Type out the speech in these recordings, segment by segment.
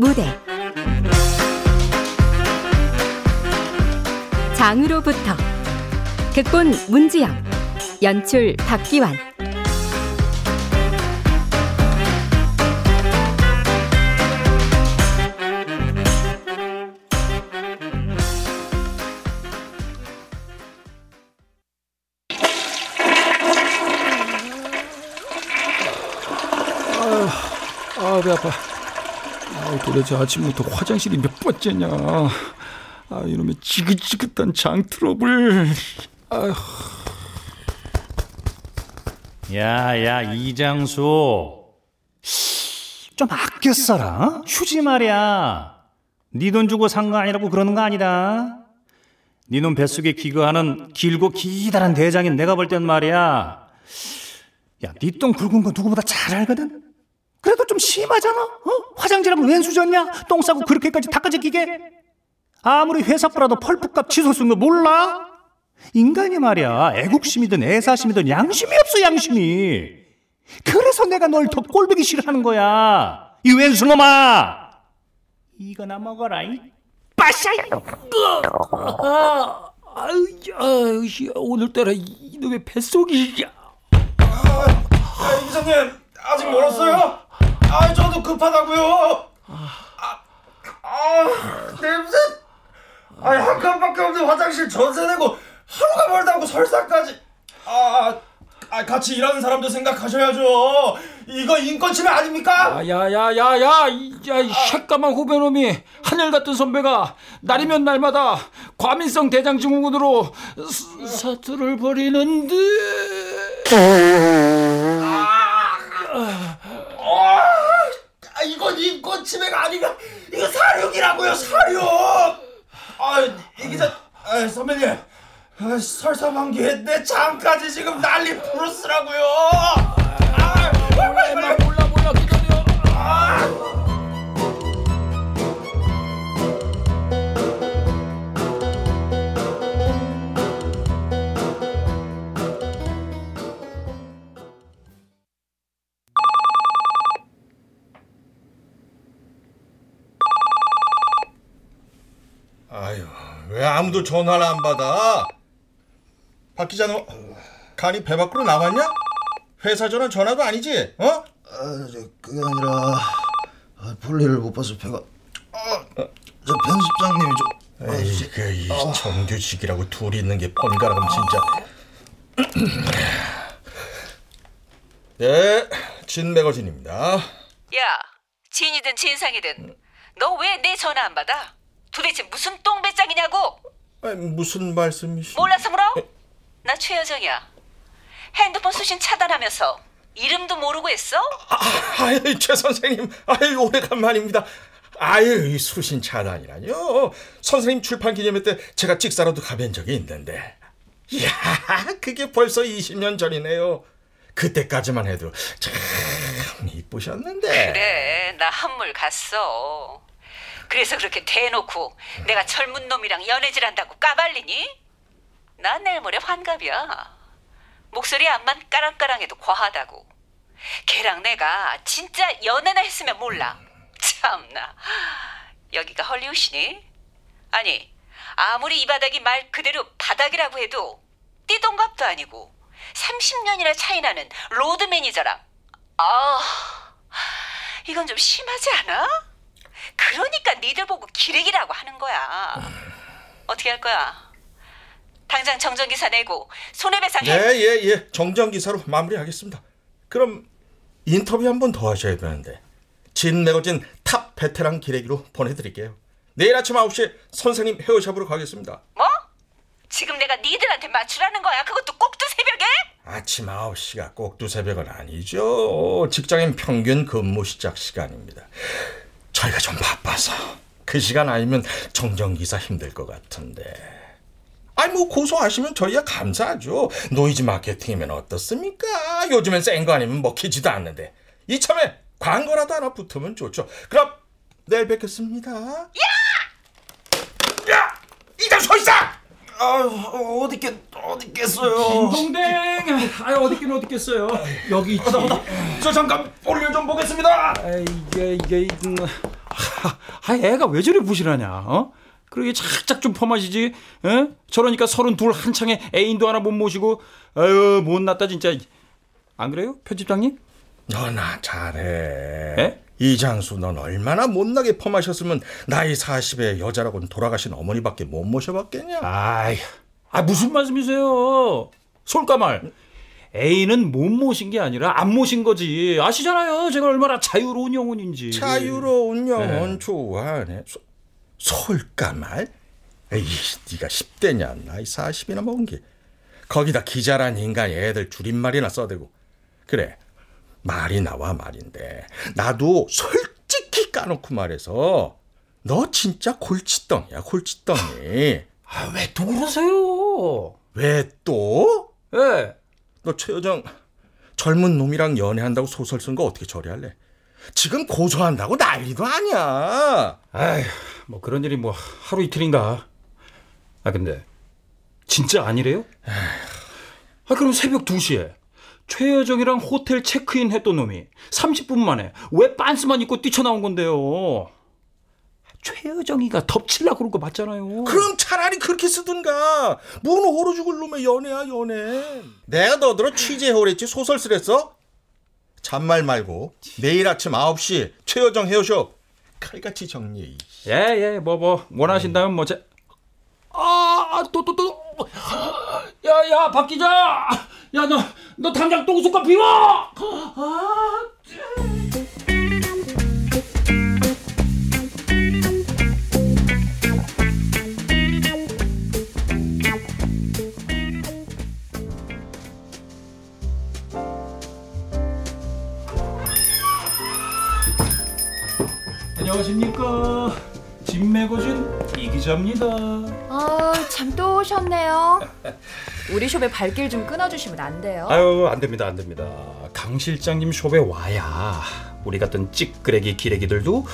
무대. 장으로부터. 극본 문지영. 연출 박기환 도대체 아침부터 화장실이 몇 번째냐. 아, 이놈의 지긋지긋한 장 트러블. 아휴. 야, 야, 이장수. 좀 아껴 써라. 휴지 말이야. 네 돈 주고 산 거 아니라고 그러는 거 아니다. 네 놈 뱃속에 기거하는 길고 기다란 대장인 내가 볼 땐 말이야. 야, 네 똥 굵은 거 누구보다 잘 알거든. 그래도 좀 심하잖아. 어? 화장지라고 웬 수저냐? 똥 싸고 그렇게까지 닦아제끼게? 아무리 회사보라도 펄프값 치솟 쓴거 몰라? 인간이 말이야 애국심이든 애사심이든 양심이 없어 양심이 그래서 내가 널 더 꼴보기 싫어하는 거야 이 왼수놈아 이거나 먹어라 이 빠샤야 아, 아유, 오늘따라 이놈의 뱃속이. 아, 이사님 아직 멀었어요? 아 저도 급하다고요. 아, 아 냄새. 아한 칸밖에 없는 화장실 전세 내고 하루가 멀다고 설사까지. 아, 아 같이 일하는 사람도 생각하셔야죠. 이거 인권 침해 아닙니까? 아, 야, 야, 야, 야, 이, 야, 이 새까만 후배놈이 하늘 같은 선배가 날이면 날마다 과민성 대장 증후군으로 사- 사투를 벌이는데. 아, 이건 인권 침해가 아니라 이거 사륙이라고요 사륙. 아 이 기자 아, 선배님 아, 설사만기에 내 장까지 지금 난리 부르스라고요. 아, 빨리. 몰라, 몰라, 기다려. 아 아무도 전화를 안 받아? 박 기자 너 간이 배 밖으로 나왔냐? 회사 전화 전화도 아니지? 어? 아, 저 그게 아니라 아, 볼일을 못 봐서 배가 아, 저 편집장님이 좀 아, 씨, 에이, 그이 정규직이라고 둘이 있는 게 번갈아가면 진짜. 네, 진 매거진입니다. 야, 진이든 진상이든 너 왜 내 전화 안 받아? 도대체 무슨 똥배짱이냐고? 아니, 무슨 말씀이시? 몰라서 물어? 나 최여정이야. 핸드폰 수신 차단하면서 이름도 모르고 했어? 아유, 최 선생님, 아유 오래간만입니다. 아유, 이 수신 차단이라뇨. 선생님 출판 기념회 때 제가 직사로도 가뵌 적이 있는데. 이야, 그게 벌써 20년 전이네요. 그때까지만 해도 참 이쁘셨는데. 그래, 나 한물 갔어. 그래서 그렇게 대놓고 내가 젊은 놈이랑 연애질한다고 까발리니? 난 내일 모레 환갑이야. 목소리 암만 까랑까랑해도 과하다고. 걔랑 내가 진짜 연애나 했으면 몰라. 참나. 여기가 헐리우드니? 아니, 아무리 이 바닥이 말 그대로 바닥이라고 해도 띠동갑도 아니고 30년이나 차이 나는 로드 매니저랑 아, 이건 좀 심하지 않아? 그러니까 니들 보고 기레기라고 하는 거야. 어떻게 할 거야? 당장 정정기사 내고 손해배상 해. 예, 예, 예. 정정기사로 마무리하겠습니다. 그럼 인터뷰 한 번 더 하셔야 되는데. 진 매거진 탑 베테랑 기레기로 보내드릴게요. 내일 아침 9시에 선생님 헤어샵으로 가겠습니다. 뭐? 지금 내가 니들한테 맞추라는 거야? 그것도 꼭두새벽에? 아침 9시가 꼭두새벽은 아니죠. 직장인 평균 근무 시작 시간입니다. 저희가 좀 바빠서 그 시간 아니면 정정기사 힘들 것 같은데. 아니 뭐 고소하시면 저희야 감사하죠. 노이즈 마케팅이면 어떻습니까? 요즘엔 센 거 아니면 먹히지도 않는데. 이참에 광고라도 하나 붙으면 좋죠. 그럼 내일 뵙겠습니다. 야! 야! 이장 소이사! 아, 어디 겠 어디 겠어요? 동댕! 아, 어디 있긴 어디 있겠어요. 여기 있지. 저 잠깐 볼일 좀 보겠습니다. 아, 이게, 이게, 음, 아, 애가 왜 저리 부실하냐, 어? 그러게 착착 좀 퍼마시지, 에? 저러니까 서른 둘 한창에 애인도 하나 못 모시고, 아유, 못났다, 진짜. 안 그래요, 편집장님? 너나 잘해. 에? 이장수 넌 얼마나 못나게 펌하셨으면 나이 40에 여자라고는 돌아가신 어머니밖에 못 모셔봤겠냐? 아이, 아, 무슨 말씀이세요? 솔까말. 애인은 못 모신 게 아니라 안 모신 거지. 아시잖아요. 제가 얼마나 자유로운 영혼인지. 자유로운 영혼 좋아하네. 소, 솔까말? 에이, 네가 10대냐? 나이 40이나 먹은 게. 거기다 기자란 인간이 애들 줄임말이나 써대고. 그래, 말이 나와 말인데 나도 솔직히 까놓고 말해서 너 진짜 골칫덩이야, 골칫덩이. 아, 왜 또 그러세요? 왜 또? 예. 너 최여정 젊은 놈이랑 연애한다고 소설 쓴 거 어떻게 처리할래? 지금 고소한다고 난리도 아니야. 아휴, 뭐 그런 일이 뭐 하루 이틀인가. 아, 근데 진짜 아니래요? 아, 그럼 새벽 2시에 최여정이랑 호텔 체크인 했던 놈이 30분 만에 왜 빤스만 입고 뛰쳐나온 건데요? 최여정이가 덮칠라 그런 거 맞잖아요. 그럼 차라리 그렇게 쓰든가. 뭔 호로 죽을 놈의 연애야 연애. 내가 너더러 취재해오랬지 소설 쓰랬어? 잔말 말고 내일 아침 9시 최여정 헤어숍 칼같이 정리해. 예, 예, 뭐, 뭐, 원하신다면 뭐, 제. 아, 또, 또, 또. 야, 야, 박 기자! 야, 너, 너 당장 똥수가 비워! 아, 안녕하십니까. 진매거진 이 기자입니다. 아, 참 또 오셨네요. 우리 숍에 발길 좀 끊어주시면 안 돼요? 아유, 안 됩니다, 안 됩니다. 강 실장님 숍에 와야 우리 같은 찌끄레기 기레기들도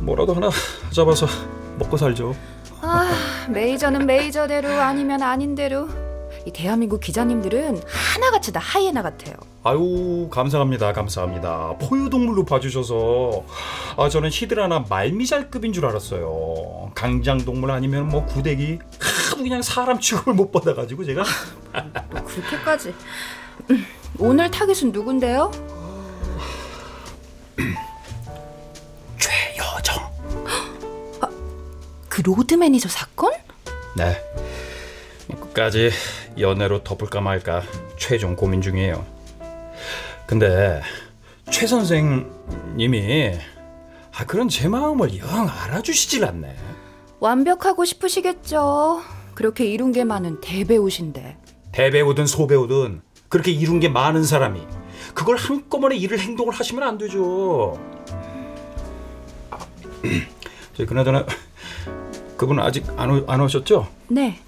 뭐라도 하나 잡아서 먹고 살죠. 아, 메이저는 메이저대로 아니면 아닌 대로. 이 대한민국 기자님들은 하나같이 다 하이에나 같아요. 아유, 감사합니다, 감사합니다. 포유동물로 봐주셔서 아 저는 히드라나 말미잘급인 줄 알았어요. 강장동물 아니면 뭐 구데기 하도 그냥 사람 취급을 못 받아가지고 제가 또 그렇게까지. 음, 오늘 타깃은 누군데요? 최여정. 그 로드 매니저 사건? 네. 끝까지 연애로 덮을까 말까 최종 고민 중이에요. 근데 최 선생님이 아 그런 제 마음을 영 알아주시질 않네. 완벽하고 싶으시겠죠. 그렇게 이룬 게 많은 대배우신데. 대배우든 소배우든 그렇게 이룬 게 많은 사람이 그걸 한꺼번에 일을 행동을 하시면 안 되죠. 저희 그나저나 그분 아직 안, 오, 안 오셨죠? 네.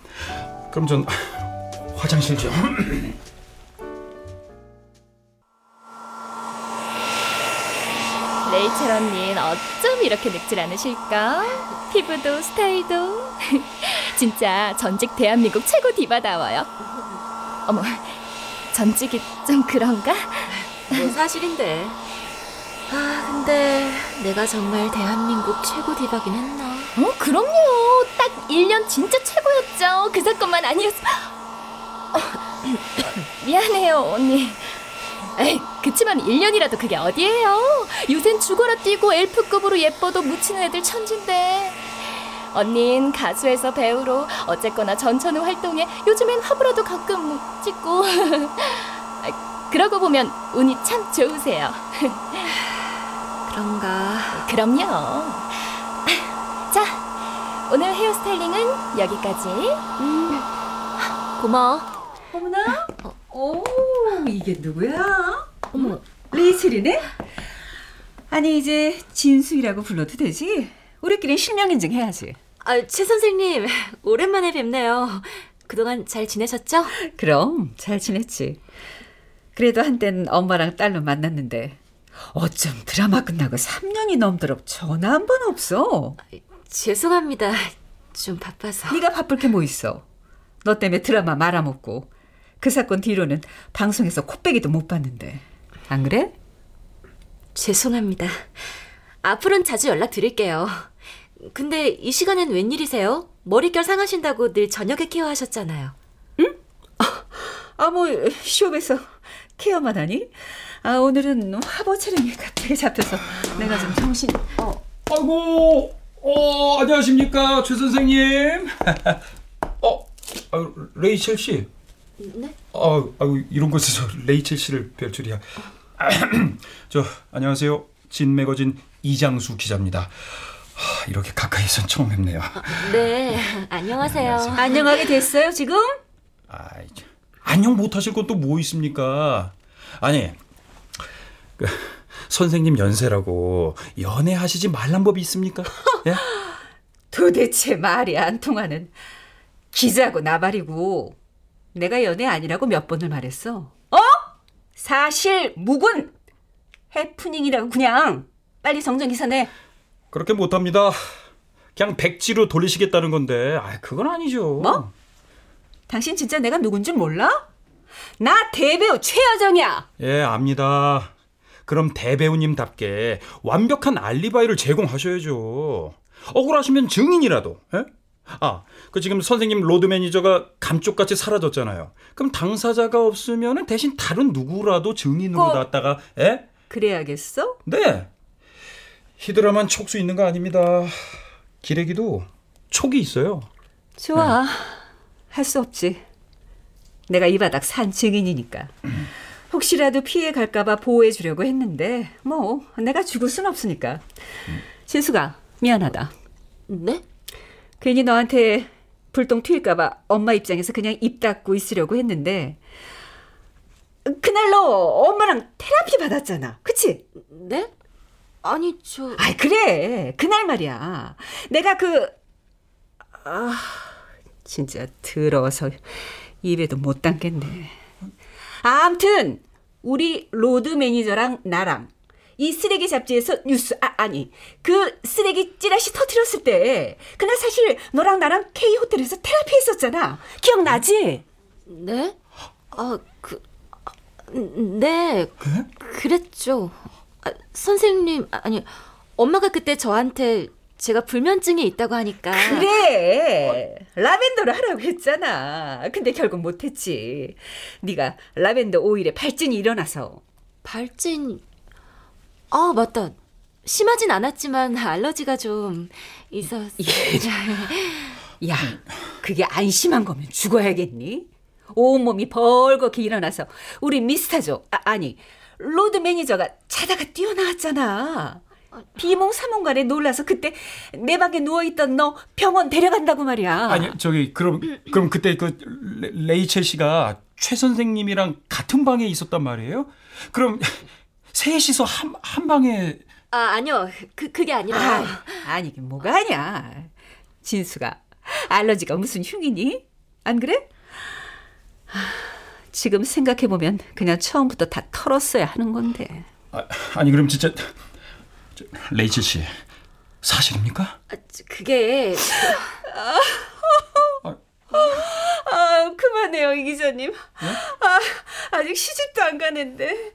그럼 전 화장실 좀. 레이첼 언니는 어쩜 이렇게 늙질 않으실까? 피부도 스타일도 진짜 전직 대한민국 최고 디바다워요. 어머, 전직이 좀 그런가? 뭐 사실인데. 아, 근데 내가 정말 대한민국 최고 디바긴 했나? 어, 그럼요. 딱 1년 진짜 최고였죠. 그 사건만 아니었어. 어, 미안해요, 언니. 에이, 그치만 1년이라도 그게 어디예요? 요샌 죽어라 뛰고 엘프급으로 예뻐도 묻히는 애들 천진데. 언닌 가수에서 배우로 어쨌거나 전천후 활동에 요즘엔 화보라도 가끔 찍고 아, 그러고 보면 운이 참 좋으세요. 그런가. 그럼요. 자, 오늘 헤어스타일링은 여기까지. 고마워. 어머나? 오, 이게 누구야? 어머. 레이첼이네? 아니 이제 진수이라고 불러도 되지? 우리끼리 실명 인증해야지. 아, 최 선생님, 오랜만에 뵙네요. 그동안 잘 지내셨죠? 그럼 잘 지냈지. 그래도 한땐 엄마랑 딸로 만났는데 어쩜 드라마 끝나고 3년이 넘도록 전화 한 번 없어. 죄송합니다. 좀 바빠서. 네가 바쁠 게 뭐 있어? 너 때문에 드라마 말아먹고 그 사건 뒤로는 방송에서 코빼기도 못 봤는데 안 그래? 죄송합니다. 앞으로는 자주 연락드릴게요. 근데 이 시간엔 웬일이세요? 머릿결 상하신다고 늘 저녁에 케어하셨잖아요. 아, 뭐, 시험에서 케어만 하니? 아, 오늘은 화보 촬영이 갑자기 잡혀서 내가 좀 정신, 어. 아이고, 어, 안녕하십니까, 최 선생님. 어, 아, 레이첼 씨. 네? 아, 아유, 이런 곳에서 레이첼 씨를 뵐 줄이야. 저, 안녕하세요. 진 매거진 이장수 기자입니다. 하, 이렇게 가까이선 처음 뵙네요. 네, 안녕하세요. 안녕하게 됐어요, 지금? 아이, 참. 안녕 못하실 것도 뭐 있습니까? 아니, 그, 선생님 연세라고 연애하시지 말란 법이 있습니까? 예? 도대체 말이 안 통하는 기자고 나발이고 내가 연애 아니라고 몇 번을 말했어. 어? 사실 묵은 해프닝이라고 그냥 빨리 정정 기사 내. 그렇게 못합니다. 그냥 백지로 돌리시겠다는 건데, 아, 그건 아니죠. 뭐? 당신 진짜 내가 누군 줄 몰라? 나 대배우 최여정이야. 예, 압니다. 그럼 대배우님답게 완벽한 알리바이를 제공하셔야죠. 억울하시면 증인이라도. 예? 아, 그 지금 선생님 로드 매니저가 감쪽같이 사라졌잖아요. 그럼 당사자가 없으면 대신 다른 누구라도 증인으로 어. 놨다가, 예? 그래야겠어? 네. 히드라만 촉수 있는 거 아닙니다. 기레기도 촉이 있어요. 좋아. 할수 없지. 내가 이 바닥 산 증인이니까. 혹시라도 피해 갈까봐 보호해 주려고 했는데, 뭐, 내가 죽을 순 없으니까. 진수가, 미안하다. 네? 괜히 너한테 불똥 튈까봐 엄마 입장에서 그냥 입 닫고 있으려고 했는데, 그날 너 엄마랑 테라피 받았잖아. 그치? 네? 아니, 저. 아이, 그래. 그날 말이야. 내가 그, 아, 진짜 더러워서 입에도 못 담겠네. 아무튼, 우리 로드 매니저랑 나랑 이 쓰레기 잡지에서 뉴스, 아, 아니, 그 쓰레기 찌라시 터트렸을 때, 그날 사실 너랑 나랑 K 호텔에서 테라피 했었잖아. 기억나지? 네? 아, 그. 아, 네. 그랬죠. 아, 선생님, 아니, 엄마가 그때 저한테 제가 불면증이 있다고 하니까. 그래 라벤더를 하라고 했잖아 근데 결국 못했지 네가 라벤더 오일에 발진이 일어나서 발진. 아, 맞다. 심하진 않았지만 알러지가 좀 있었. 야 그게 안 심한 거면 죽어야겠니 온몸이 벌겋게 일어나서 우리 미스터 조 아, 아니 로드 매니저가 자다가 뛰어나왔잖아 비몽사몽간에 놀라서 그때 내 방에 누워있던 너 병원 데려간다고 말이야 아니, 저기 그럼 그럼 그때 그 레- 레이첼 씨가 최 선생님이랑 같은 방에 있었단 말이에요? 그럼 셋이서 한, 한 방에 아, 아니요. 그, 그게 아니라. 아, 아니 이게 뭐가 아니야. 진수가 알러지가 무슨 흉이니? 안 그래? 하, 지금 생각해 보면 그냥 처음부터 다 털었어야 하는 건데. 아, 아니 그럼 진짜 저, 레이첼 씨 사실입니까? 아, 저, 그게. 아 그만해요 이 기자님. 아 아직 시집도 안 가는데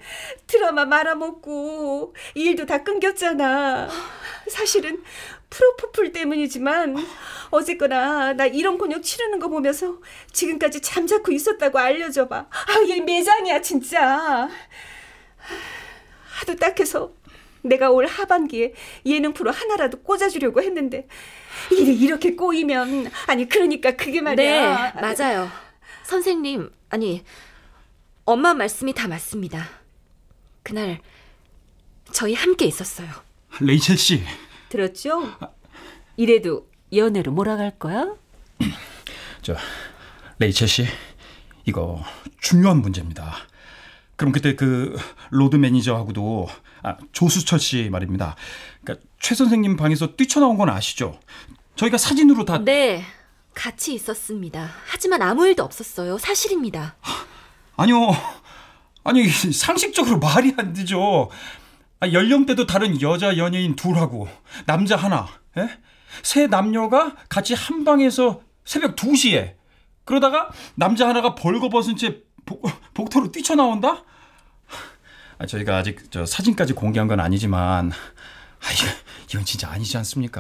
드라마 말아먹고 일도 다 끊겼잖아. 사실은 프로포폴 때문이지만 어쨌거나 나 이런 곤욕 치르는 거 보면서 지금까지 잠자코 있었다고 알려줘봐. 아 얘 매장이야 진짜. 하도 딱해서 내가 올 하반기에 예능 프로 하나라도 꽂아주려고 했는데 일이 이렇게 꼬이면 아니 그러니까 그게 말이야. 네, 맞아요. 선생님, 아니, 엄마 말씀이 다 맞습니다. 그날, 저희 함께 있었어요. 레이첼 씨 들었죠? 이래도 연애로 몰아갈 거야? 저 레이첼 씨 이거 중요한 문제입니다. 그럼 그때 그 로드 매니저하고도 아, 조수철 씨 말입니다. 그러니까 최 선생님 방에서 뛰쳐나온 건 아시죠? 저희가 사진으로 다 네, 같이 있었습니다. 하지만 아무 일도 없었어요. 사실입니다. 아니요. 아니 상식적으로 말이 안 되죠. 아, 연령대도 다른 여자 연예인 둘하고 남자 하나, 예? 세 남녀가 같이 한 방에서 새벽 2시에 그러다가 남자 하나가 벌거벗은 채 복, 복도로 뛰쳐나온다? 아, 저희가 아직 저 사진까지 공개한 건 아니지만 아, 이거, 이건 진짜 아니지 않습니까?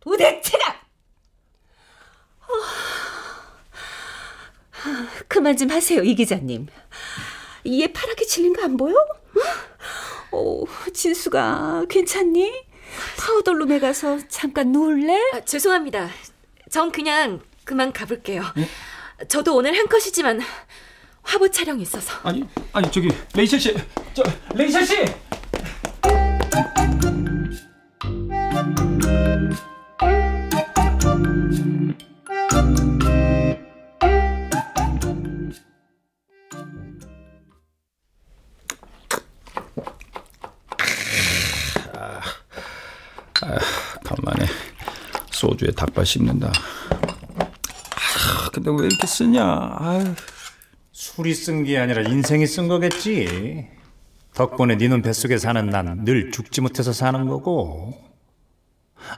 도대체가! 어, 그만 좀 하세요, 이 기자님. 얘 파랗게 질린 거 안 보여? 어, 진수가 괜찮니? 파우더룸에 가서 잠깐 누울래? 아, 죄송합니다. 전 그냥 그만 가볼게요. 저도 오늘 한 컷이지만 화보 촬영이 있어서. 아니, 아니 저기 레이첼 씨, 저 레이첼 씨. 아, 간만에 소주에 닭발 씹는다. 아, 근데 왜 이렇게 쓰냐? 아유. 술이 쓴 게 아니라 인생이 쓴 거겠지. 덕분에 니는 뱃속에 사는 난 늘 죽지 못해서 사는 거고.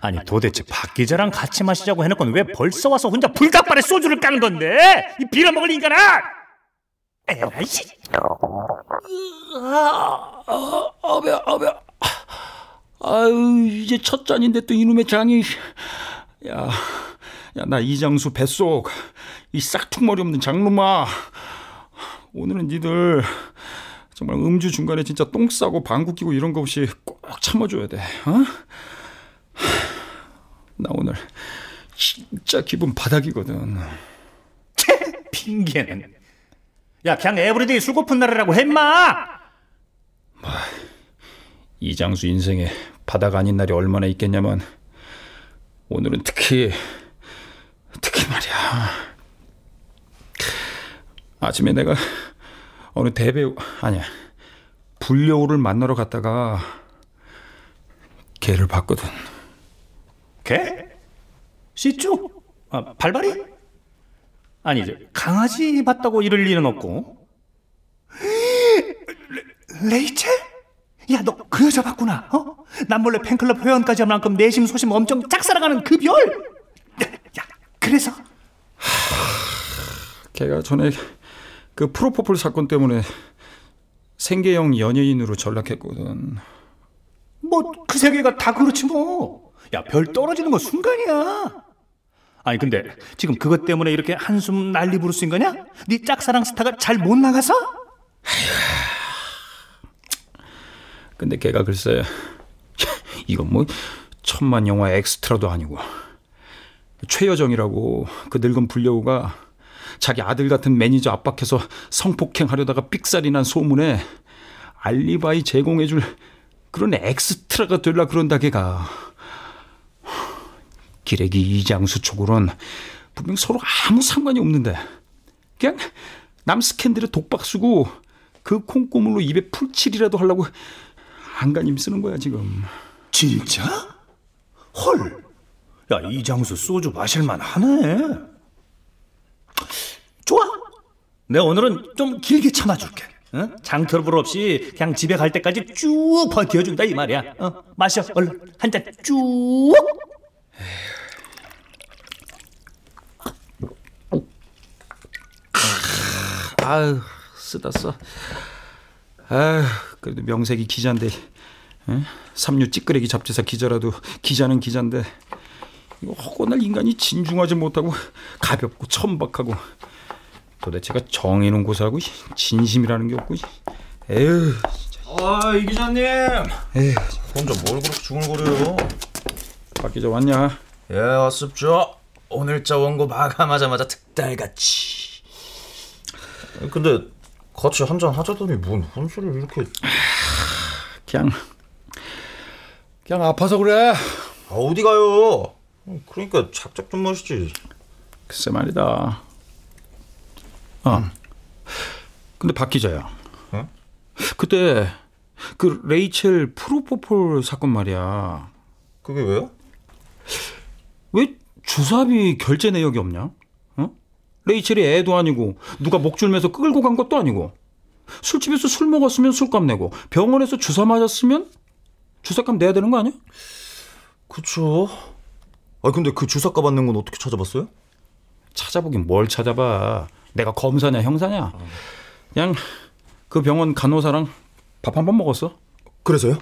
아니 도대체 박 기자랑 같이 마시자고 해놓고는 왜 벌써 와서 혼자 불닭발에 소주를 까는 건데? 이 빌어 먹을 인간아! 에라이씨. 아, 아, 배, 아, 배. 아유, 이제 첫 잔인데 또 이놈의 장이. 야, 야, 나 이장수 뱃속. 이 싹퉁머리 없는 장놈아. 오늘은 니들 정말 음주 중간에 진짜 똥 싸고 방구 끼고 이런 거 없이 꼭 참아줘야 돼. 어? 나 오늘 진짜 기분 바닥이거든. 핑계는. 야, 그냥 everyday 술 고픈 날이라고 해 인마! 이장수 인생에 바닥 아닌 날이 얼마나 있겠냐만 오늘은 특히 특히 말이야 아침에 내가 어느 대배우 아니야 불여우를 만나러 갔다가 걔를 봤거든 개? 시쭈? 아, 발발이? 아니, 저, 강아지 봤다고 이럴 일은 없고. 레, 레이첼? 야, 너 그 여자 봤구나, 어? 난 몰래 팬클럽 회원까지 할 만큼 내심 소심 엄청 짝사랑하는 그 별! 야, 그래서? 걔가 전에 그 프로포폴 사건 때문에 생계형 연예인으로 전락했거든 뭐, 그 세계가 다 그렇지 뭐. 야, 별 떨어지는 건 순간이야. 아니, 근데 지금 그것 때문에 이렇게 한숨 난리 부를 수 있는 거냐? 네 짝사랑 스타가 잘 못 나가서? 근데 걔가 글쎄 이건 뭐 천만 영화 엑스트라도 아니고 최여정이라고 그 늙은 불여우가 자기 아들 같은 매니저 압박해서 성폭행하려다가 삑사리 난 소문에 알리바이 제공해줄 그런 엑스트라가 되려 그런다 걔가 기레기 이장수 쪽으로는 분명 서로 아무 상관이 없는데 그냥 남 스캔들에 독박 쓰고 그 콩고물로 입에 풀칠이라도 하려고 안간힘 쓰는 거야 지금. 진짜? 헐. 야, 이장수 소주 마실만 하네. 내가 오늘은 좀 길게 참아줄게. 어? 장터볼 없이 그냥 집에 갈 때까지 쭉 버텨준다 이 말이야. 어? 마셔, 얼른 한 잔 쭉. 아유 쓰다 써. 아유 그래도 명색이 기자인데 에? 삼류 찌끄레기 잡지사 기자라도 기자는 기자인데 이거 허고날 인간이 진중하지 못하고 가볍고 천박하고 도대체가 정의는 고사하고 진심이라는 게 없고 에휴 아, 이 기자님. 에휴 혼자 뭘 그렇게 중얼거려요? 박 기자 왔냐? 예, 왔습죠. 오늘자 원고 마감하자마자 특달같이. 근데 같이 한잔 하자더니 뭔 혼술을 이렇게... 그냥 그냥 아파서 그래. 아, 어디 가요? 그러니까 작작 좀 마시지. 글쎄 말이다. 아, 근데 박 기자야. 어? 그때 그 레이첼 프로포폴 사건 말이야. 그게 왜요? 왜 주사비 결제 내역이 없냐? 어? 레이첼이 애도 아니고 누가 목줄 매서 끌고 간 것도 아니고 술집에서 술 먹었으면 술값 내고 병원에서 주사 맞았으면 주사값 내야 되는 거 아니야? 그쵸. 아, 근데 그 주사가 받는 건 어떻게 찾아봤어요? 찾아보긴 뭘 찾아봐. 내가 검사냐 형사냐. 그냥 그 병원 간호사랑 밥 한 번 먹었어. 그래서요?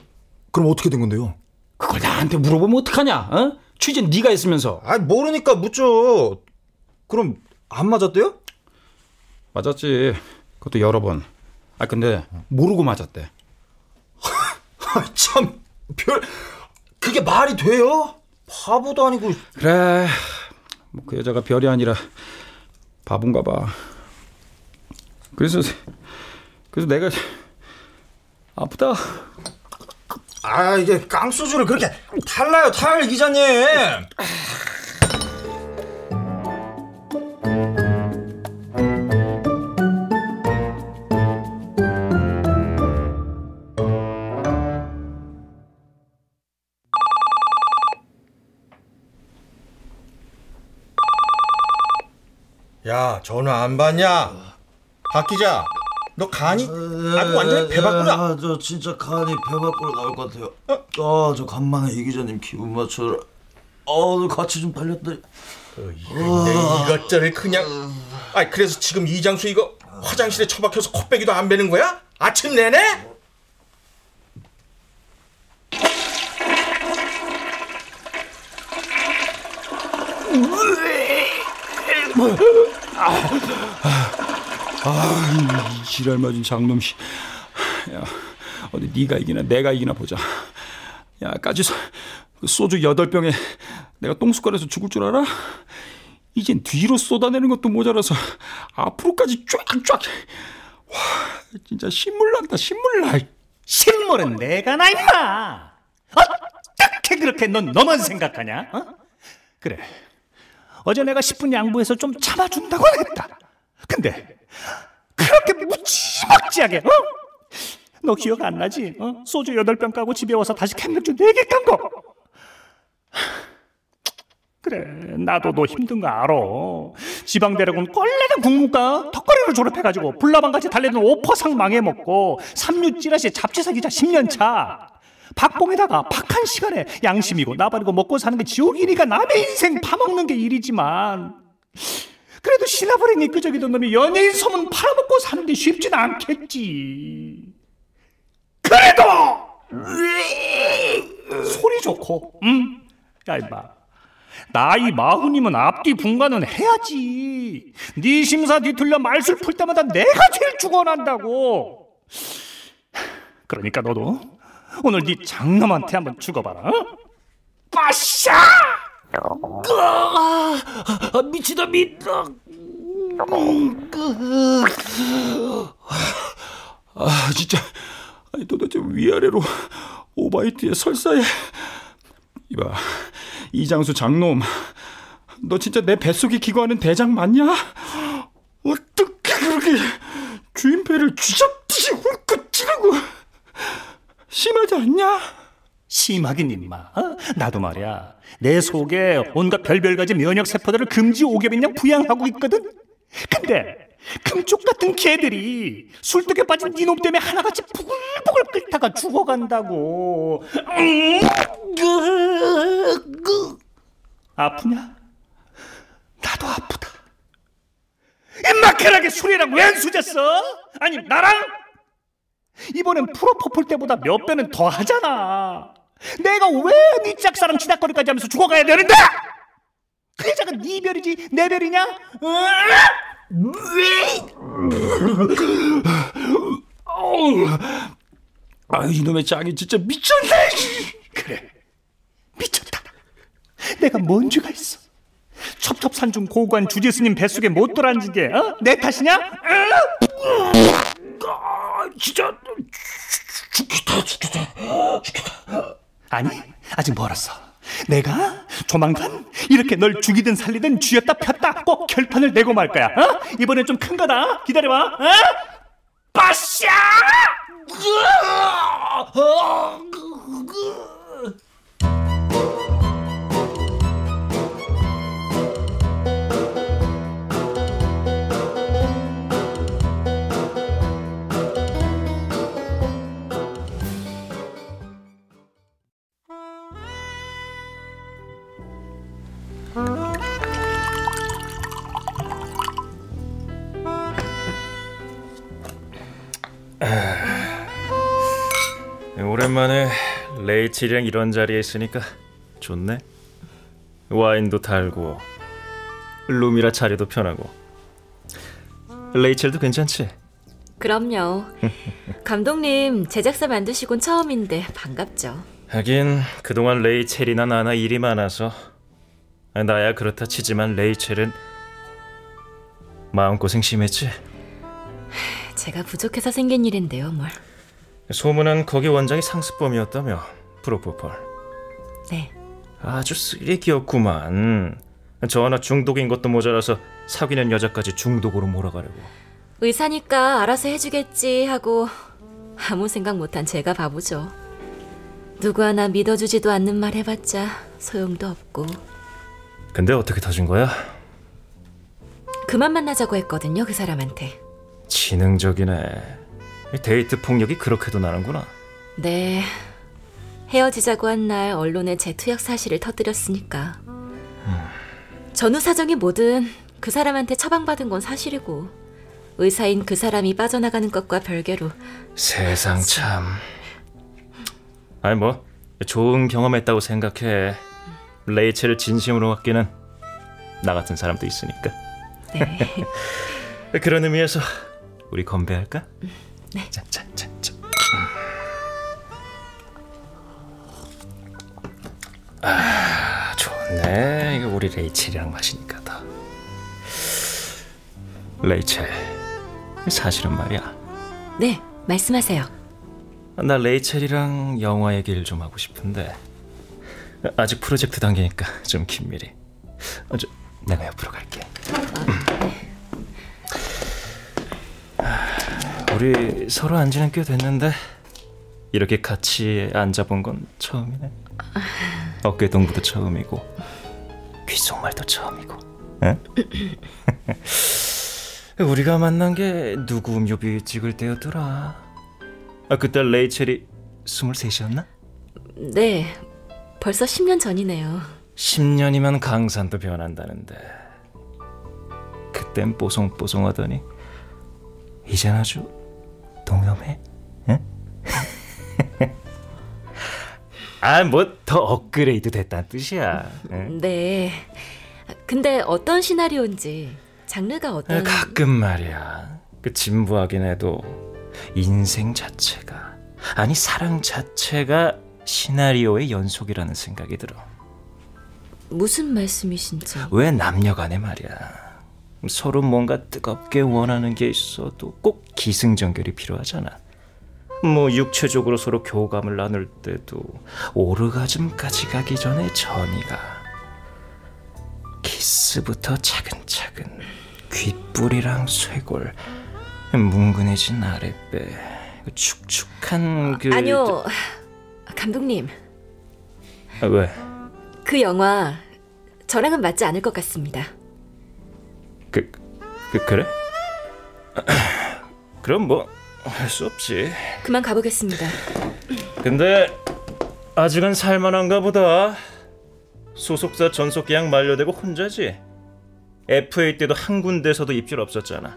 그럼 어떻게 된 건데요? 그걸 나한테 물어보면 어떡하냐? 어? 취재 네가 했으면서. 아 모르니까 묻죠. 그럼 안 맞았대요? 맞았지. 그것도 여러 번. 아 근데 모르고 맞았대. 참 별 그게 말이 돼요? 바보도 아니고 그래. 뭐 그 여자가 별이 아니라 바본가 봐. 그래서 그래서 내가 아프다. 아 이게 깡소주를 그렇게 탈라요 탈 기자님. 야 전화 안 받냐? 박 기자, 너 간이 아주 완전히 배 밖으로 나. 아, 저 진짜 간이 배 밖으로 나올 것 같아요. 아, 저 간만에 이 기자님 기분 맞춰라. 어, 같이 좀 달렸더니. 내 이것저것 그냥. 아 그래서 지금 이장수 이거 화장실에 처박혀서 코빼기도 안 베는 거야? 아침 내내? 아, 이 지랄 맞은 장놈 씨. 야, 어디 네가 이기나 내가 이기나 보자. 야, 까지 소- 그 소주 여덟 병에 내가 똥숟갈에서 죽을 줄 알아? 이젠 뒤로 쏟아내는 것도 모자라서 앞으로까지 쫙쫙. 와, 진짜 신물 난다, 신물 나. 신물은 내가 나 임마. 어떻게 그렇게 넌 너만 생각하냐? 어? 그래. 어제 내가 10분 양보해서 좀 참아준다고 했다. 근데 그렇게 무지막지하게 어? 너 기억 안 나지? 어? 소주 8병 까고 집에 와서 다시 캔맥주 4개 깐 거. 그래 나도 너 힘든 거 알아 지방대학은 껄레는 국문과 턱걸이로 졸업해가지고 불나방같이 달리던 오퍼상 망해먹고 삼류 찌라시 잡지사 기자 10년차 박봉에다가 박한 시간에 양심이고 나발이고 먹고 사는 게 지옥이니까 남의 인생 파먹는 게 일이지만 그래도 신화버린 이끄적이던 놈이 연예인 소문 팔아먹고 사는 게 쉽진 않겠지 그래도 소리 좋고 응? 야 임마 나이 마흔이면 앞뒤 분간은 해야지. 네 심사 뒤틀려 말술 풀 때마다 내가 제일 죽어난다고. 그러니까 너도 오늘 네 장남한테 한번 죽어봐라. 어? 빠샤! 아, 미치다, 미다. 아, 진짜. 아니, 도대체 위아래로 오바이트에 설사에. 이봐, 이장수 장놈. 너 진짜 내 뱃속에 기거하는 대장 맞냐? 어떻게 그렇게 주인배를 쥐잡듯이 훑고 찌르고 심하지 않냐? 심하긴 임마. 어? 나도 말이야. 내 속에 온갖 별별 가지 면역 세포들을 금지 오겹인양 부양하고 있거든. 근데 금쪽 같은 개들이 술독에 빠진 니놈 때문에 하나같이 부글부글 끓다가 죽어간다고. 아프냐? 나도 아프다. 임마케하게 술이랑 웬 수졌어? 아니 나랑 이번엔 프로포폴 때보다 몇 배는 더 하잖아. 내가 왜네 짝사랑 치닥거리까지 하면서 죽어가야 되는데? 그 여자가 네 별이지 내 별이냐? 아유 이놈의 짱이 진짜 미쳤네. 그래 미쳤다. 내가 뭔 죄가 있어? 첩첩산중 고관 주지스님 뱃속에 못 들어앉은 게 어? 내 탓이냐? 아, 진짜 죽겠다, 죽겠다, 죽겠다. 아니 아직 멀었어. 내가 조만간 이렇게 널 죽이든 살리든 쥐었다 폈다 꼭 결판을 내고 말 거야. 어? 이번엔 좀 큰 거다. 기다려봐. 어? 빠샤! 오랜만에 레이첼이랑 이런 자리에 있으니까 좋네. 와인도 달고 룸이라 자리도 편하고. 레이첼도 괜찮지? 그럼요. 감독님 제작사 만드시곤 처음인데 반갑죠. 하긴 그동안 레이첼이나 나나 일이 많아서 나야 그렇다 치지만 레이첼은 마음고생 심했지? 제가 부족해서 생긴 일인데요, 뭘. 소문은 거기 원장이 상습범이었다며 프로포폴 네. 아주 쓰레기였구만 저 하나 중독인 것도 모자라서 사귀는 여자까지 중독으로 몰아가려고 의사니까 알아서 해주겠지 하고 아무 생각 못한 제가 바보죠. 누구 하나 믿어주지도 않는 말 해봤자 소용도 없고 근데 어떻게 터진 거야? 그만 만나자고 했거든요, 그 사람한테. 지능적이네 데이트 폭력이 그렇게도 나는구나 네. 헤어지자고 한 날 언론에 제 투약 사실을 터뜨렸으니까. 전후 사정이 뭐든 그 사람한테 처방받은 건 사실이고 의사인 그 사람이 빠져나가는 것과 별개로 세상 참 아니 뭐 좋은 경험했다고 생각해 레이첼을 진심으로 맡기는 나 같은 사람도 있으니까 네. 그런 의미에서 우리 건배할까? 네. 짠짠짠짠. 아 좋네. 이거 우리 레이첼이랑 마시니까 더. 레이첼, 사실은 말이야. 네, 말씀하세요. 나 레이첼이랑 영화 얘기를 좀 하고 싶은데 아직 프로젝트 단계니까 좀 긴밀히. 어, 저, 내가 옆으로 갈게. 아, 우리 서로 안지는 꽤 됐는데 이렇게 같이 앉아본 건 처음이네. 어깨 동무도 처음이고 귓속말도 처음이고. 응? 우리가 만난 게 누구 뮤비 찍을 때였더라. 아 그때 레이첼이 스물셋이었나? 네, 벌써 10년 전이네요. 10년이면 강산도 변한다는데 그땐 뽀송뽀송하더니 이젠 아주 농염해? 응? 아 뭐 더 업그레이드 됐다는 뜻이야 응? 네. 근데 어떤 시나리오인지 장르가 어떤 가끔 말이야 그 진부하긴 해도 인생 자체가 아니 사랑 자체가 시나리오의 연속이라는 생각이 들어 무슨 말씀이신지 왜 남녀간에 말이야 서로 뭔가 뜨겁게 원하는 게 있어도 꼭 기승전결이 필요하잖아 뭐 육체적으로 서로 교감을 나눌 때도 오르가즘까지 가기 전에 전이가 키스부터 차근차근 귓불이랑 쇄골 뭉근해진 아랫배 그 축축한 그 아니요. 감독님, 아, 왜? 그 영화 저랑은 맞지 않을 것 같습니다. 그, 그 그래? 그럼 뭐 할 수 없지. 그만 가보겠습니다. 근데 아직은 살만한가 보다. 소속사 전속 계약 만료되고 혼자지. FA 때도 한 군데서도 입질 없었잖아.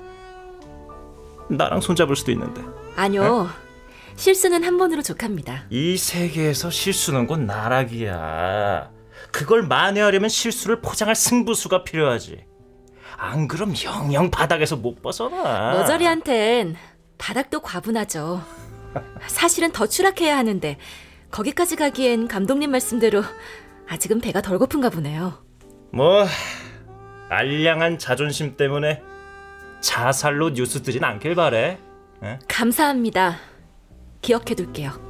나랑 손잡을 수도 있는데. 아니요. 실수는 한 번으로 족합니다. 이 세계에서 실수는 곧 나락이야. 그걸 만회하려면 실수를 포장할 승부수가 필요하지. 안 그럼 영영 바닥에서 못 벗어나. 머저리한텐 바닥도 과분하죠. 사실은 더 추락해야 하는데 거기까지 가기엔 감독님 말씀대로 아직은 배가 덜 고픈가 보네요. 뭐 알량한 자존심 때문에 자살로 뉴스 뜨진 않길 바래. 에? 감사합니다. 기억해둘게요.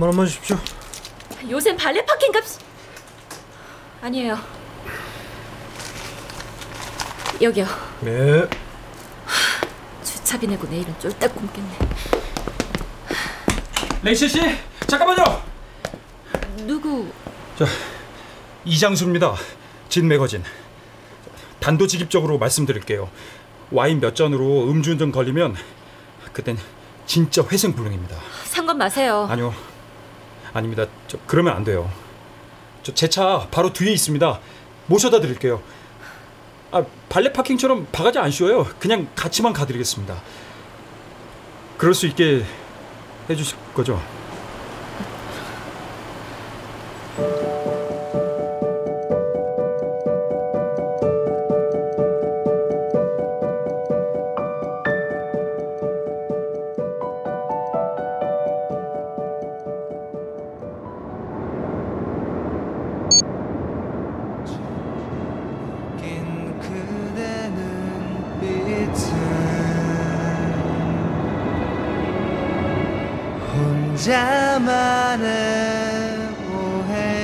3만 원만 주십시오. 요새 발레 파킹 값 아니에요. 여기요. 네. 주차비 내고 내일은 쫄딱 굶겠네. 레이첼 씨, 잠깐만요. 누구? 저 이장수입니다. 진 매거진. 단도직입적으로 말씀드릴게요. 와인 몇 잔으로 음주운전 걸리면 그땐 진짜 회생불능입니다. 상관 마세요. 아니요. 아닙니다. 저 그러면 안 돼요. 저 제 차 바로 뒤에 있습니다. 모셔다 드릴게요. 아, 발레 파킹처럼 바가지 안 씌워요. 그냥 같이만 가드리겠습니다. 그럴 수 있게 해주실 거죠? 혼자만의 오해였던가요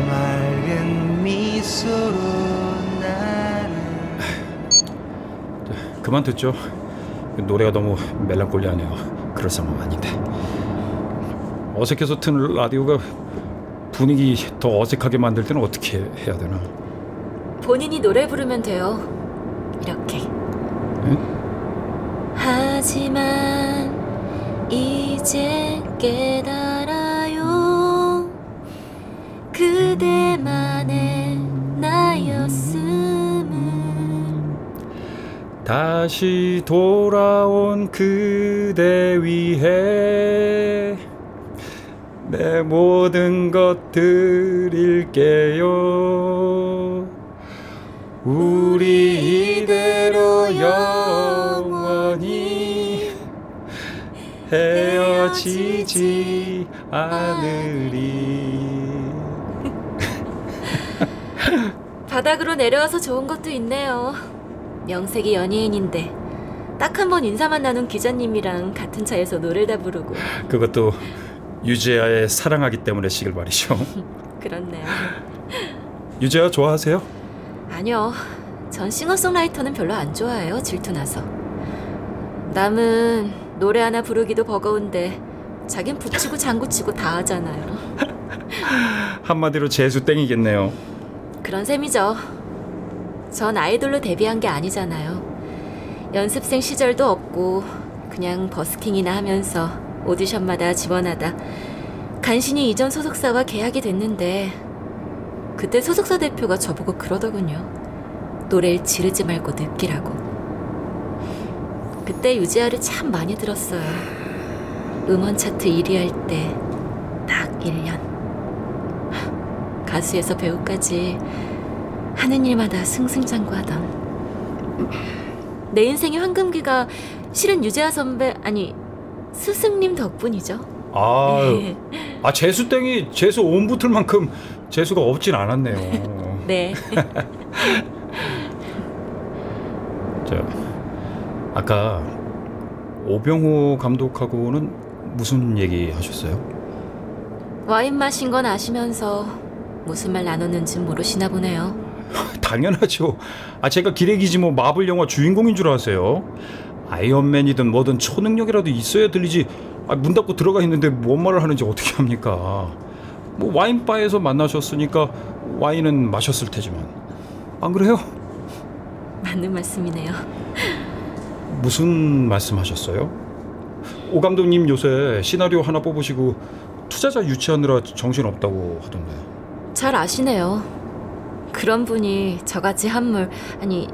해맑은 미소로 나를 그만 듣죠. 노래가 너무 멜랑콜리하네요. 그럴 상황 아닌데. 어색해서 튼 라디오가 분위기 더 어색하게 만들 때는 어떻게 해야 되나? 본인이 노래 부르면 돼요. 이렇게. 하지만 이제 깨달아요. 그대만의 나였음을. 다시 돌아온 그대 위해 내 모든 것 드릴게요. 우리 헤어지지 않으리. 바닥으로 내려와서 좋은 것도 있네요. 명색이 연예인인데 딱 한 번 인사만 나눈 기자님이랑 같은 차에서 노래다 부르고 그것도 유재하의 사랑하기 때문에 시길 말이죠. 그렇네요. 유재하 좋아하세요? 아니요. 전 싱어송라이터는 별로 안 좋아해요. 질투나서. 남은 노래 하나 부르기도 버거운데 자긴 북치고 장구치고 다 하잖아요. 한마디로 재수 땡이겠네요. 그런 셈이죠. 전 아이돌로 데뷔한 게 아니잖아요. 연습생 시절도 없고 그냥 버스킹이나 하면서 오디션마다 지원하다 간신히 이전 소속사와 계약이 됐는데 그때 소속사 대표가 저보고 그러더군요. 노래를 지르지 말고 느끼라고. 그때 유지아를 참 많이 들었어요. 음원 차트 1위 할 때 딱 1년. 가수에서 배우까지 하는 일마다 승승장구하던 내 인생의 황금기가 실은 유재하 선배 아니 스승님 덕분이죠. 아, 아 재수 땡이 재수 온 붙을 만큼 재수가 없진 않았네요. 네. 저 아까 오병호 감독하고는 무슨 얘기 하셨어요? 와인 마신 건 아시면서 무슨 말 나눴는지 모르시나 보네요. 당연하죠. 아 제가 기레기지 뭐 마블 영화 주인공인 줄 아세요? 아이언맨이든 뭐든 초능력이라도 있어야 들리지. 아, 문 닫고 들어가 있는데 뭔 말을 하는지 어떻게 합니까? 뭐 와인바에서 만나셨으니까 와인은 마셨을 테지만 안 그래요? 맞는 말씀이네요. 무슨 말씀하셨어요? 오 감독님 요새 시나리오 하나 뽑으시고 투자자 유치하느라 정신 없다고 하던데. 잘 아시네요. 그런 분이 저같이 한물 아니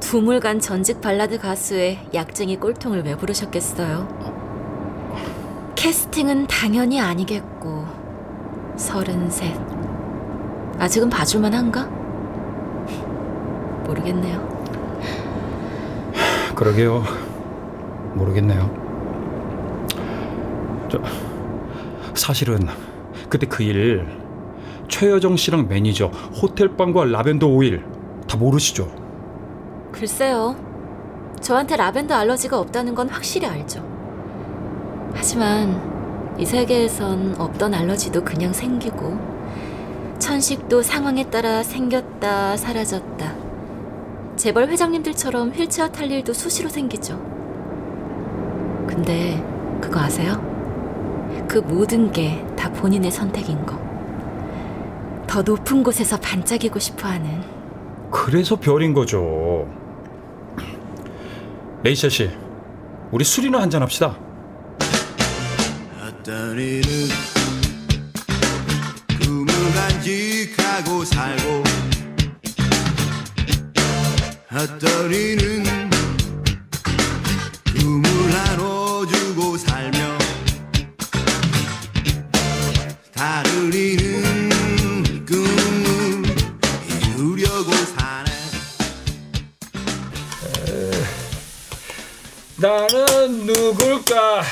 두물간 전직 발라드 가수의 약쟁이 꼴통을 왜 부르셨겠어요? 캐스팅은 당연히 아니겠고 서른셋 아직은 봐줄만 한가? 모르겠네요. 그러게요. 모르겠네요. 저 사실은 그때 그 일 최여정 씨랑 매니저 호텔방과 라벤더 오일 다 모르시죠? 글쎄요. 저한테 라벤더 알러지가 없다는 건 확실히 알죠. 하지만 이 세계에선 없던 알러지도 그냥 생기고 천식도 상황에 따라 생겼다 사라졌다. 재벌 회장님들처럼 휠체어 탈 일도 수시로 생기죠. 근데 그거 아세요? 그 모든 게 다 본인의 선택인 거. 더 높은 곳에서 반짝이고 싶어 하는 그래서 별인 거죠. 레이샤 씨, 우리 술이나 한잔 합시다. 어떠리는 꿈을 나눠주고 살며 다르리는 꿈을 이루려고 사네 나는 누굴까?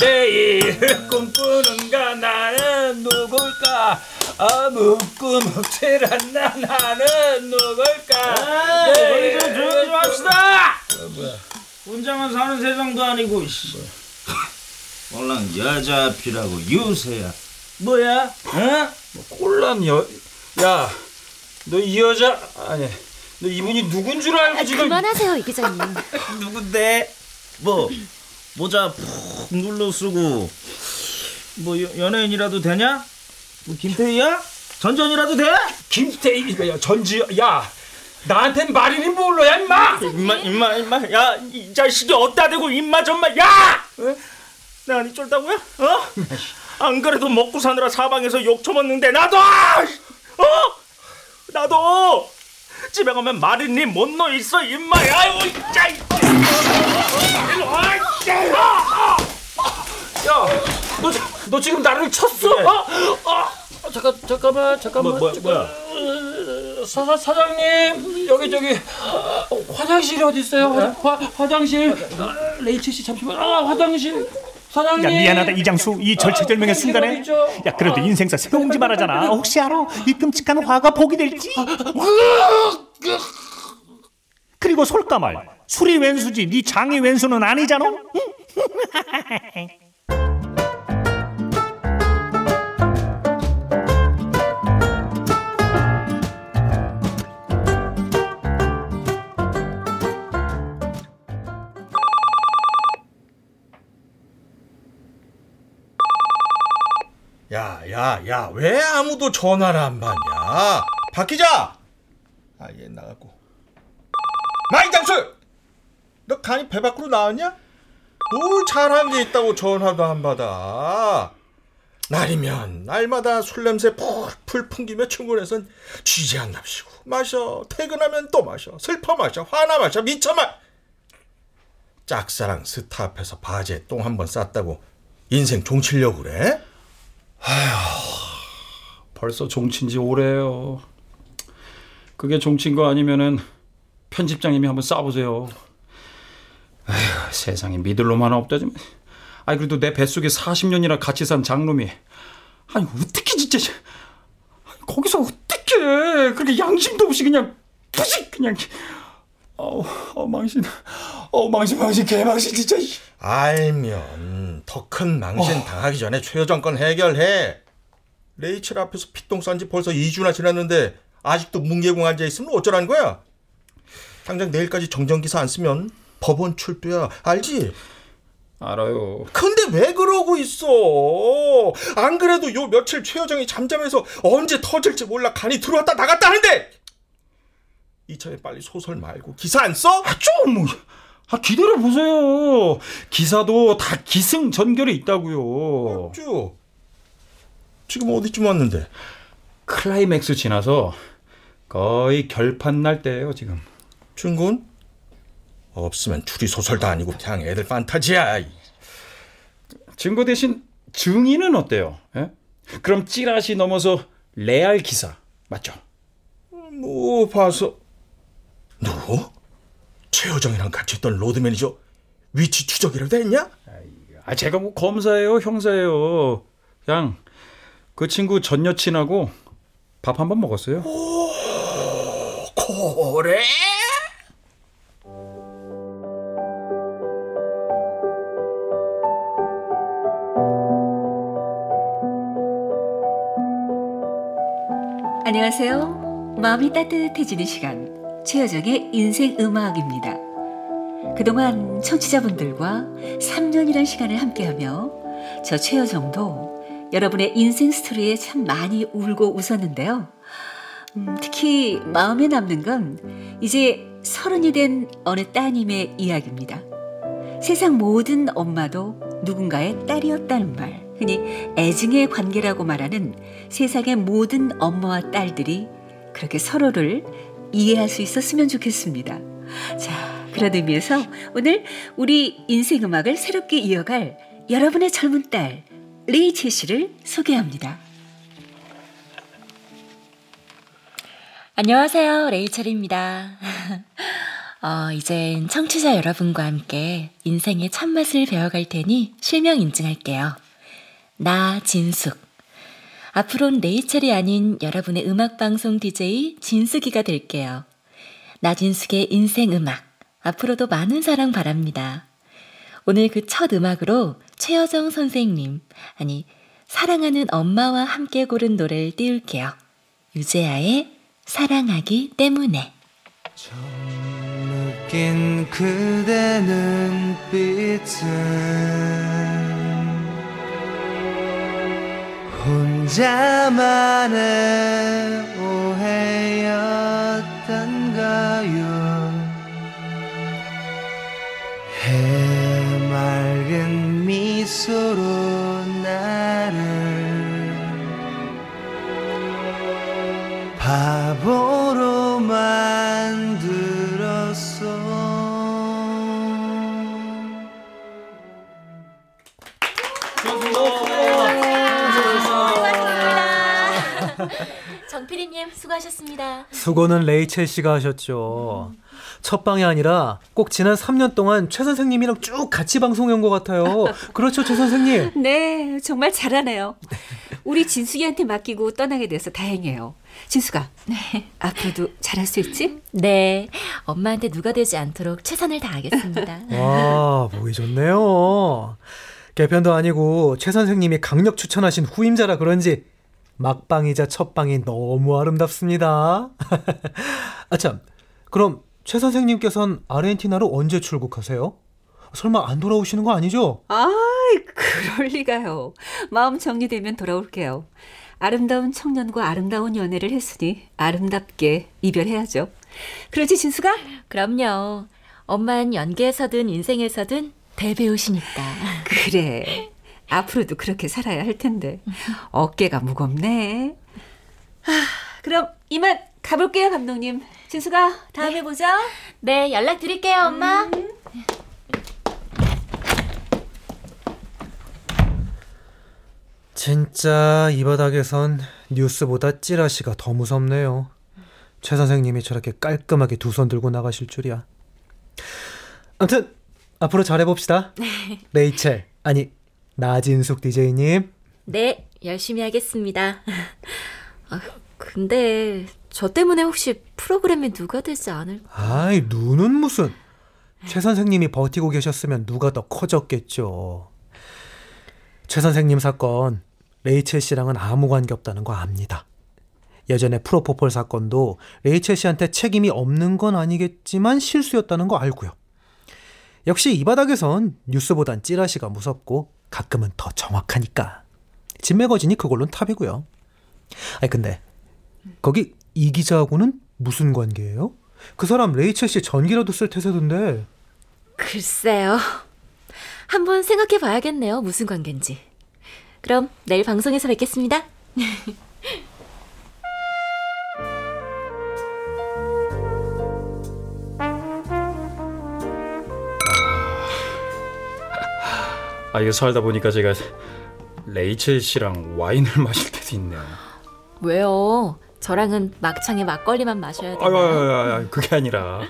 내일 꿈꾸는가? 나는 누굴까? 아무 꿈 없지란 나 나는 누굴까? 저희 좀 조용히 좀 합시다. 뭐야? 혼자만 사는 세상도 아니고 씨. 얼른 여자 앞이라고 유세야. 뭐야? 어? 꼴란 여, 야, 너 이 여자 아니, 너 이분이 누군 줄 알고 지금? 그만하세요 이 기자님. 누군데? 뭐 모자 푹 눌러 쓰고 뭐 여- 연예인이라도 되냐? 뭐 김태희야? 전전이라도 돼? 김태희, 야, 전지, 야, 나한텐 마린이 뭘로야, 임마? 임마 임마 임마 야이 자식이 어디다 대고 임마 전마 야! 내가 니 쫄다고요? 어? 안 그래도 먹고 사느라 사방에서 욕 처먹는데 나도! 어? 나도! 집에 가면 마린님 못 넣어 있어 임마 아유 짜 일로 와 야! 야, 너, 너 지금 나를 쳤어? 어? 어? 잠깐, 잠깐만, 잠깐만. 뭐, 뭐야, 뭐야? 사, 사장님, 여기 저기 어, 화장실이 어디 있어요? 화, 화, 화장실. 아, 레이첼 씨 잠시만. 아, 화장실. 사장님. 야 미안하다. 이장수 이 절체절명의 순간에. 야 그래도 인생사 새옹지 말하잖아. 혹시 알아? 이 끔찍한 화가 복이 될지? 그리고 솔까말. 술이 왼수지 네 장이 왼수는 아니잖아 야, 왜 아무도 전화를 안 받냐? 박 기자! 아, 얘 나갔고. 마이장수! 너 간이 배 밖으로 나왔냐? 뭘 잘한 게 있다고 전화도 안 받아. 날이면 날마다 술 냄새 풀풀 풍기며 출근해선 쥐지 안 납시고 마셔. 퇴근하면 또 마셔. 슬퍼 마셔. 화나 마셔. 미쳐 마. 짝사랑 스타 앞에서 바지에 똥 한 번 쌌다고 인생 종치려고 그래? 벌써 종친 지 오래요. 그게 종친 거 아니면은 편집장님이 한번 쏴보세요. 아휴, 세상에 믿을 놈 하나 없다지만. 아니 그래도 내 뱃속에 40년이나 같이 산 장놈이 아니 어떻게 진짜 거기서 어떻게 그렇게 양심도 없이 그냥 푸식 그냥 어우 어, 망신 어 망신 망신 개망신 진짜 알면 더 큰 망신 당하기 전에 최여정 건 해결해. 레이첼 앞에서 피똥 싼지 벌써 2주나 지났는데 아직도 뭉개공 앉아 있으면 어쩌라는 거야? 당장 내일까지 정정기사 안 쓰면 법원 출두야. 알지? 알아요. 근데 왜 그러고 있어? 안 그래도 요 며칠 최여정이 잠잠해서 언제 터질지 몰라 간이 들어왔다 나갔다 하는데 이참에 빨리 소설 말고 기사 안 써? 좀 뭐, 아, 기다려 보세요. 기사도 다 기승전결에 있다고요. 쭉. 지금 어디쯤 왔는데? 클라이맥스 지나서 거의 결판 날 때예요 지금. 증거? 없으면 추리 소설도 아니고 그냥 애들 판타지야. 증거 대신 증인은 어때요? 예? 그럼 찌라시 넘어서 레알 기사 맞죠? 뭐 봐서 누구? 최여정이랑 같이 있던 로드 매니저 위치 추적이라도 했냐? 아 제가 뭐 검사예요 형사예요. 그냥 그 친구 전 여친하고 밥 한 번 먹었어요. 그래? 안녕하세요. 마음이 따뜻해지는 시간 최여정의 인생 음악입니다. 그동안 청취자분들과 3년이란 시간을 함께하며 저 최여정도 여러분의 인생 스토리에 참 많이 울고 웃었는데요. 음, 특히 마음에 남는 건 이제 서른이 된 어느 따님의 이야기입니다. 세상 모든 엄마도 누군가의 딸이었다는 말, 흔히 애증의 관계라고 말하는 세상의 모든 엄마와 딸들이 그렇게 서로를 이해할 수 있었으면 좋겠습니다. 자, 그런 의미에서 오늘 우리 인생 음악을 새롭게 이어갈 여러분의 젊은 딸 레이첼 씨를 소개합니다. 안녕하세요. 레이첼입니다. 어, 이젠 청취자 여러분과 함께 인생의 참맛을 배워갈 테니 실명 인증할게요. 나 진숙. 앞으로는 레이첼이 아닌 여러분의 음악방송 DJ 진숙이가 될게요. 나진숙의 인생 음악. 앞으로도 많은 사랑 바랍니다. 오늘 그 첫 음악으로 최여정 선생님, 아니, 사랑하는 엄마와 함께 고른 노래를 띄울게요. 유재하의 사랑하기 때문에. 느낀 그대 눈빛은 혼자만의 오해였던가요? 해맑은 미소로 나를 바보로 만들었어 정필이님 수고하셨습니다. 수고는 레이첼 씨가 하셨죠. 첫 방이 아니라 꼭 지난 3년 동안 최 선생님이랑 쭉 같이 방송한 것 같아요. 그렇죠, 최 선생님? 네, 정말 잘하네요. 우리 진숙이한테 맡기고 떠나게 돼서 다행이에요. 진숙아, 앞으로도 잘할 수 있지? 네, 엄마한테 누가 되지 않도록 최선을 다하겠습니다. 와, 보기 좋네요. 개편도 아니고 최 선생님이 강력 추천하신 후임자라 그런지 막방이자 첫방이 너무 아름답습니다. 아 참, 그럼 최 선생님께서는 아르헨티나로 언제 출국하세요? 설마 안 돌아오시는 거 아니죠? 아이, 그럴 리가요. 마음 정리되면 돌아올게요. 아름다운 청년과 아름다운 연애를 했으니 아름답게 이별해야죠. 그렇지, 진수가? 그럼요. 엄만 연기에서든 인생에서든 대배우시니까. 그래. 앞으로도 그렇게 살아야 할 텐데. 어깨가 무겁네. 아, 그럼 이만 가볼게요, 감독님. 진수가 다음에 보자. 네, 연락 드릴게요, 엄마. 진짜 이 바닥에선 뉴스보다 찌라시가 더 무섭네요. 최 선생님이 저렇게 깔끔하게 두 손 들고 나가실 줄이야. 아무튼 앞으로 잘해봅시다. 레이첼 아니 나진숙 DJ님. 네, 열심히 하겠습니다. 아, 근데 저 때문에 혹시 프로그램에 누가 되지 않을까? 아이 눈은 무슨 최 선생님이 버티고 계셨으면 누가 더 커졌겠죠. 최 선생님 사건 레이첼 씨랑은 아무 관계 없다는 거 압니다. 예전에 프로포폴 사건도 레이첼 씨한테 책임이 없는 건 아니겠지만 실수였다는 거 알고요. 역시 이 바닥에선 뉴스보단 찌라시가 무섭고 가끔은 더 정확하니까. 진 매거진이 그걸로는 탑이고요. 아니 근데 거기 이 기자하고는 무슨 관계예요? 그 사람 레이첼 씨 전기라도 쓸 태세던데. 글쎄요. 한번 생각해 봐야겠네요. 무슨 관계인지. 그럼 내일 방송에서 뵙겠습니다. 아 이거 살다 보니까 제가 레이첼 씨랑 와인을 마실 때도 있네요. 왜요? 저랑은 막창에 막걸리만 마셔야 돼요. 아유, 아유, 그게 아니라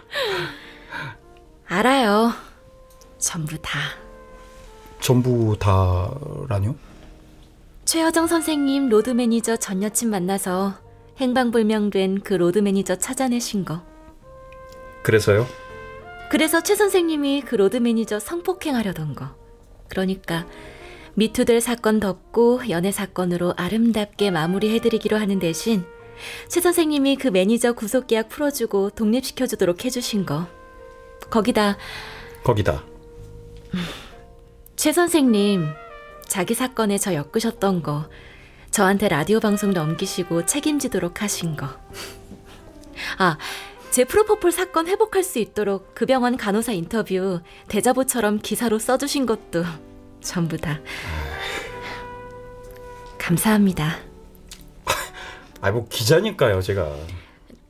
알아요. 전부 다. 전부 다라뇨? 최여정 선생님 로드 매니저 전 여친 만나서 행방불명된 그 로드 매니저 찾아내신 거. 그래서요? 그래서 최 선생님이 그 로드 매니저 성폭행하려던 거. 그러니까 미투될 사건 덮고 연애 사건으로 아름답게 마무리해드리기로 하는 대신 최 선생님이 그 매니저 구속 계약 풀어주고 독립시켜주도록 해주신 거. 거기다 거기다 최 선생님 자기 사건에 저 엮으셨던 거, 저한테 라디오 방송 넘기시고 책임지도록 하신 거. 아, 제 프로포폴 사건 회복할 수 있도록 그 병원 간호사 인터뷰 대자보처럼 기사로 써주신 것도 전부 다 감사합니다. 아뭐 기자니까요 제가.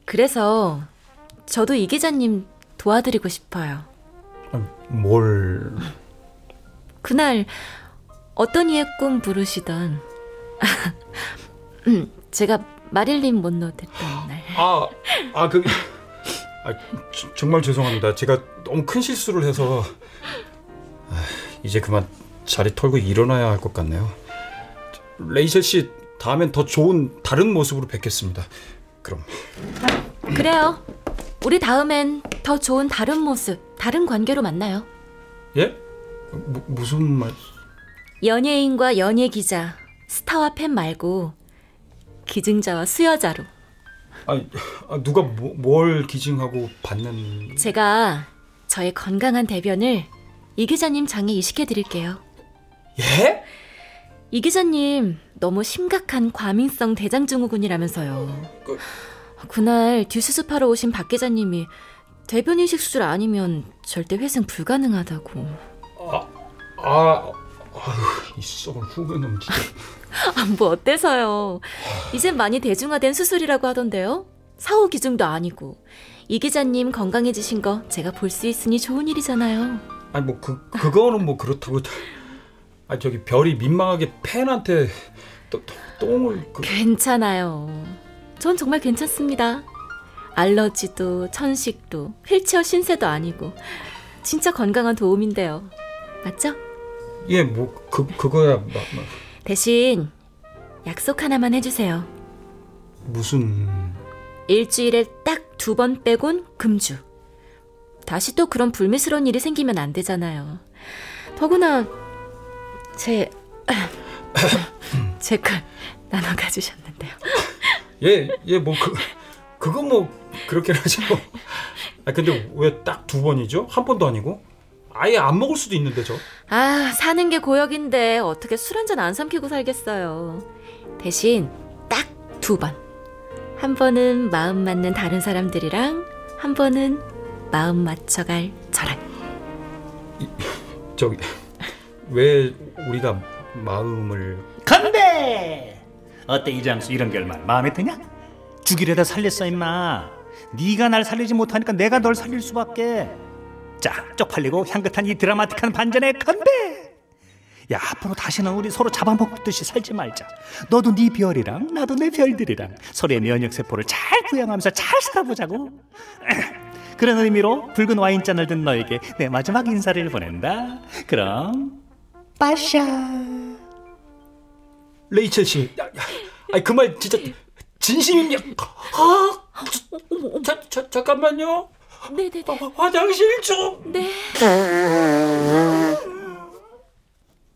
그래서 저도 이 기자님 도와드리고 싶어요. 뭘 그날 어떤 이의 꿈 부르시던 음, 제가 마릴린 못노 됐던 날. 아, 아, 그, 아, 저- 정말 죄송합니다. 제가 너무 큰 실수를 해서 아, 이제 그만 자리 털고 일어나야 할 것 같네요. 레이첼 씨, 다음엔 더 좋은 다른 모습으로 뵙겠습니다. 그럼 그래요. 우리 다음엔 더 좋은 다른 모습, 다른 관계로 만나요. 예? 무, 무슨 말? 연예인과 연예 기자, 스타와 팬 말고 기증자와 수여자로. 아, 아, 누가 뭐, 뭘 기증하고 받는? 제가 저의 건강한 대변을 이 기자님 장에 이식해 드릴게요. 예? 이 기자님 너무 심각한 과민성 대장 증후군이라면서요. 그- 그날 뒤수습하러 오신 박 기자님이 대변 이식 수술 아니면 절대 회생 불가능하다고. 아, 아, 아휴, 이 썩은 후배놈 진짜. 아, 뭐 어때서요? 이젠 많이 대중화된 수술이라고 하던데요. 사후 기증도 아니고 이 기자님 건강해지신 거 제가 볼 수 있으니 좋은 일이잖아요. 아니 뭐 그 그거는 뭐 그렇다고. 아 저기 별이 민망하게 팬한테 또, 또, 똥을 그. 괜찮아요. 전 정말 괜찮습니다. 알러지도 천식도 휠체어 신세도 아니고 진짜 건강한 도움인데요. 맞죠? 예, 뭐 그 그거야 마, 마, 대신 약속 하나만 해주세요. 무슨 일주일에 딱 두 번 빼곤 금주. 다시 또 그런 불미스러운 일이 생기면 안 되잖아요. 더구나 제 제 걸 나눠 가주셨는데요. 예, 예, 뭐 그 그건 뭐 그렇게 하죠. 아 근데 왜 딱 두 번이죠? 한 번도 아니고? 아예 안 먹을 수도 있는데 저. 아, 사는 게 고역인데 어떻게 술 한 잔 안 삼키고 살겠어요. 대신 딱 두 번. 한 번은 마음 맞는 다른 사람들이랑 한 번은 마음 맞춰갈 저랑. 저기 왜 우리가 마음을 건배! 어때 이장수 이런 결말 마음에 드냐? 죽이려다 살렸어 임마. 네가 날 살리지 못하니까 내가 널 살릴 수밖에. 자, 쪽팔리고 향긋한 이 드라마틱한 반전의 건배! 야, 앞으로 다시는 우리 서로 잡아먹듯이 살지 말자. 너도 네 별이랑 나도 내 별들이랑 서로의 면역 세포를 잘 부양하면서 잘 살아보자고. 그런 의미로 붉은 와인잔을 든 너에게 내 마지막 인사를 보낸다. 그럼 빠샤. 레이첼 씨, 그 말 진짜 진심입니까? 아, 자, 자, 잠깐만요. 네네네. 화장실 좀. 네.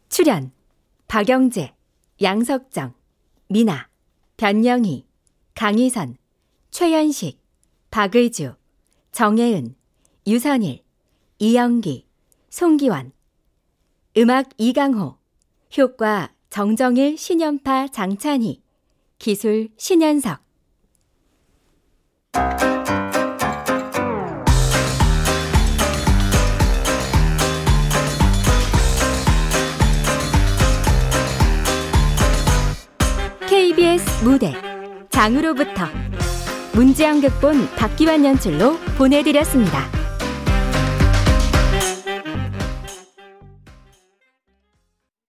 출연 박영재, 양석정, 미나, 변영희, 강희선, 최현식, 박의주, 정혜은, 유선일, 이영기, 송기환 음악 이강호 효과 정정일 신연파 장찬희 기술 신현석 KBS 무대 장으로부터 문지영 극본 박기환 연출로 보내드렸습니다.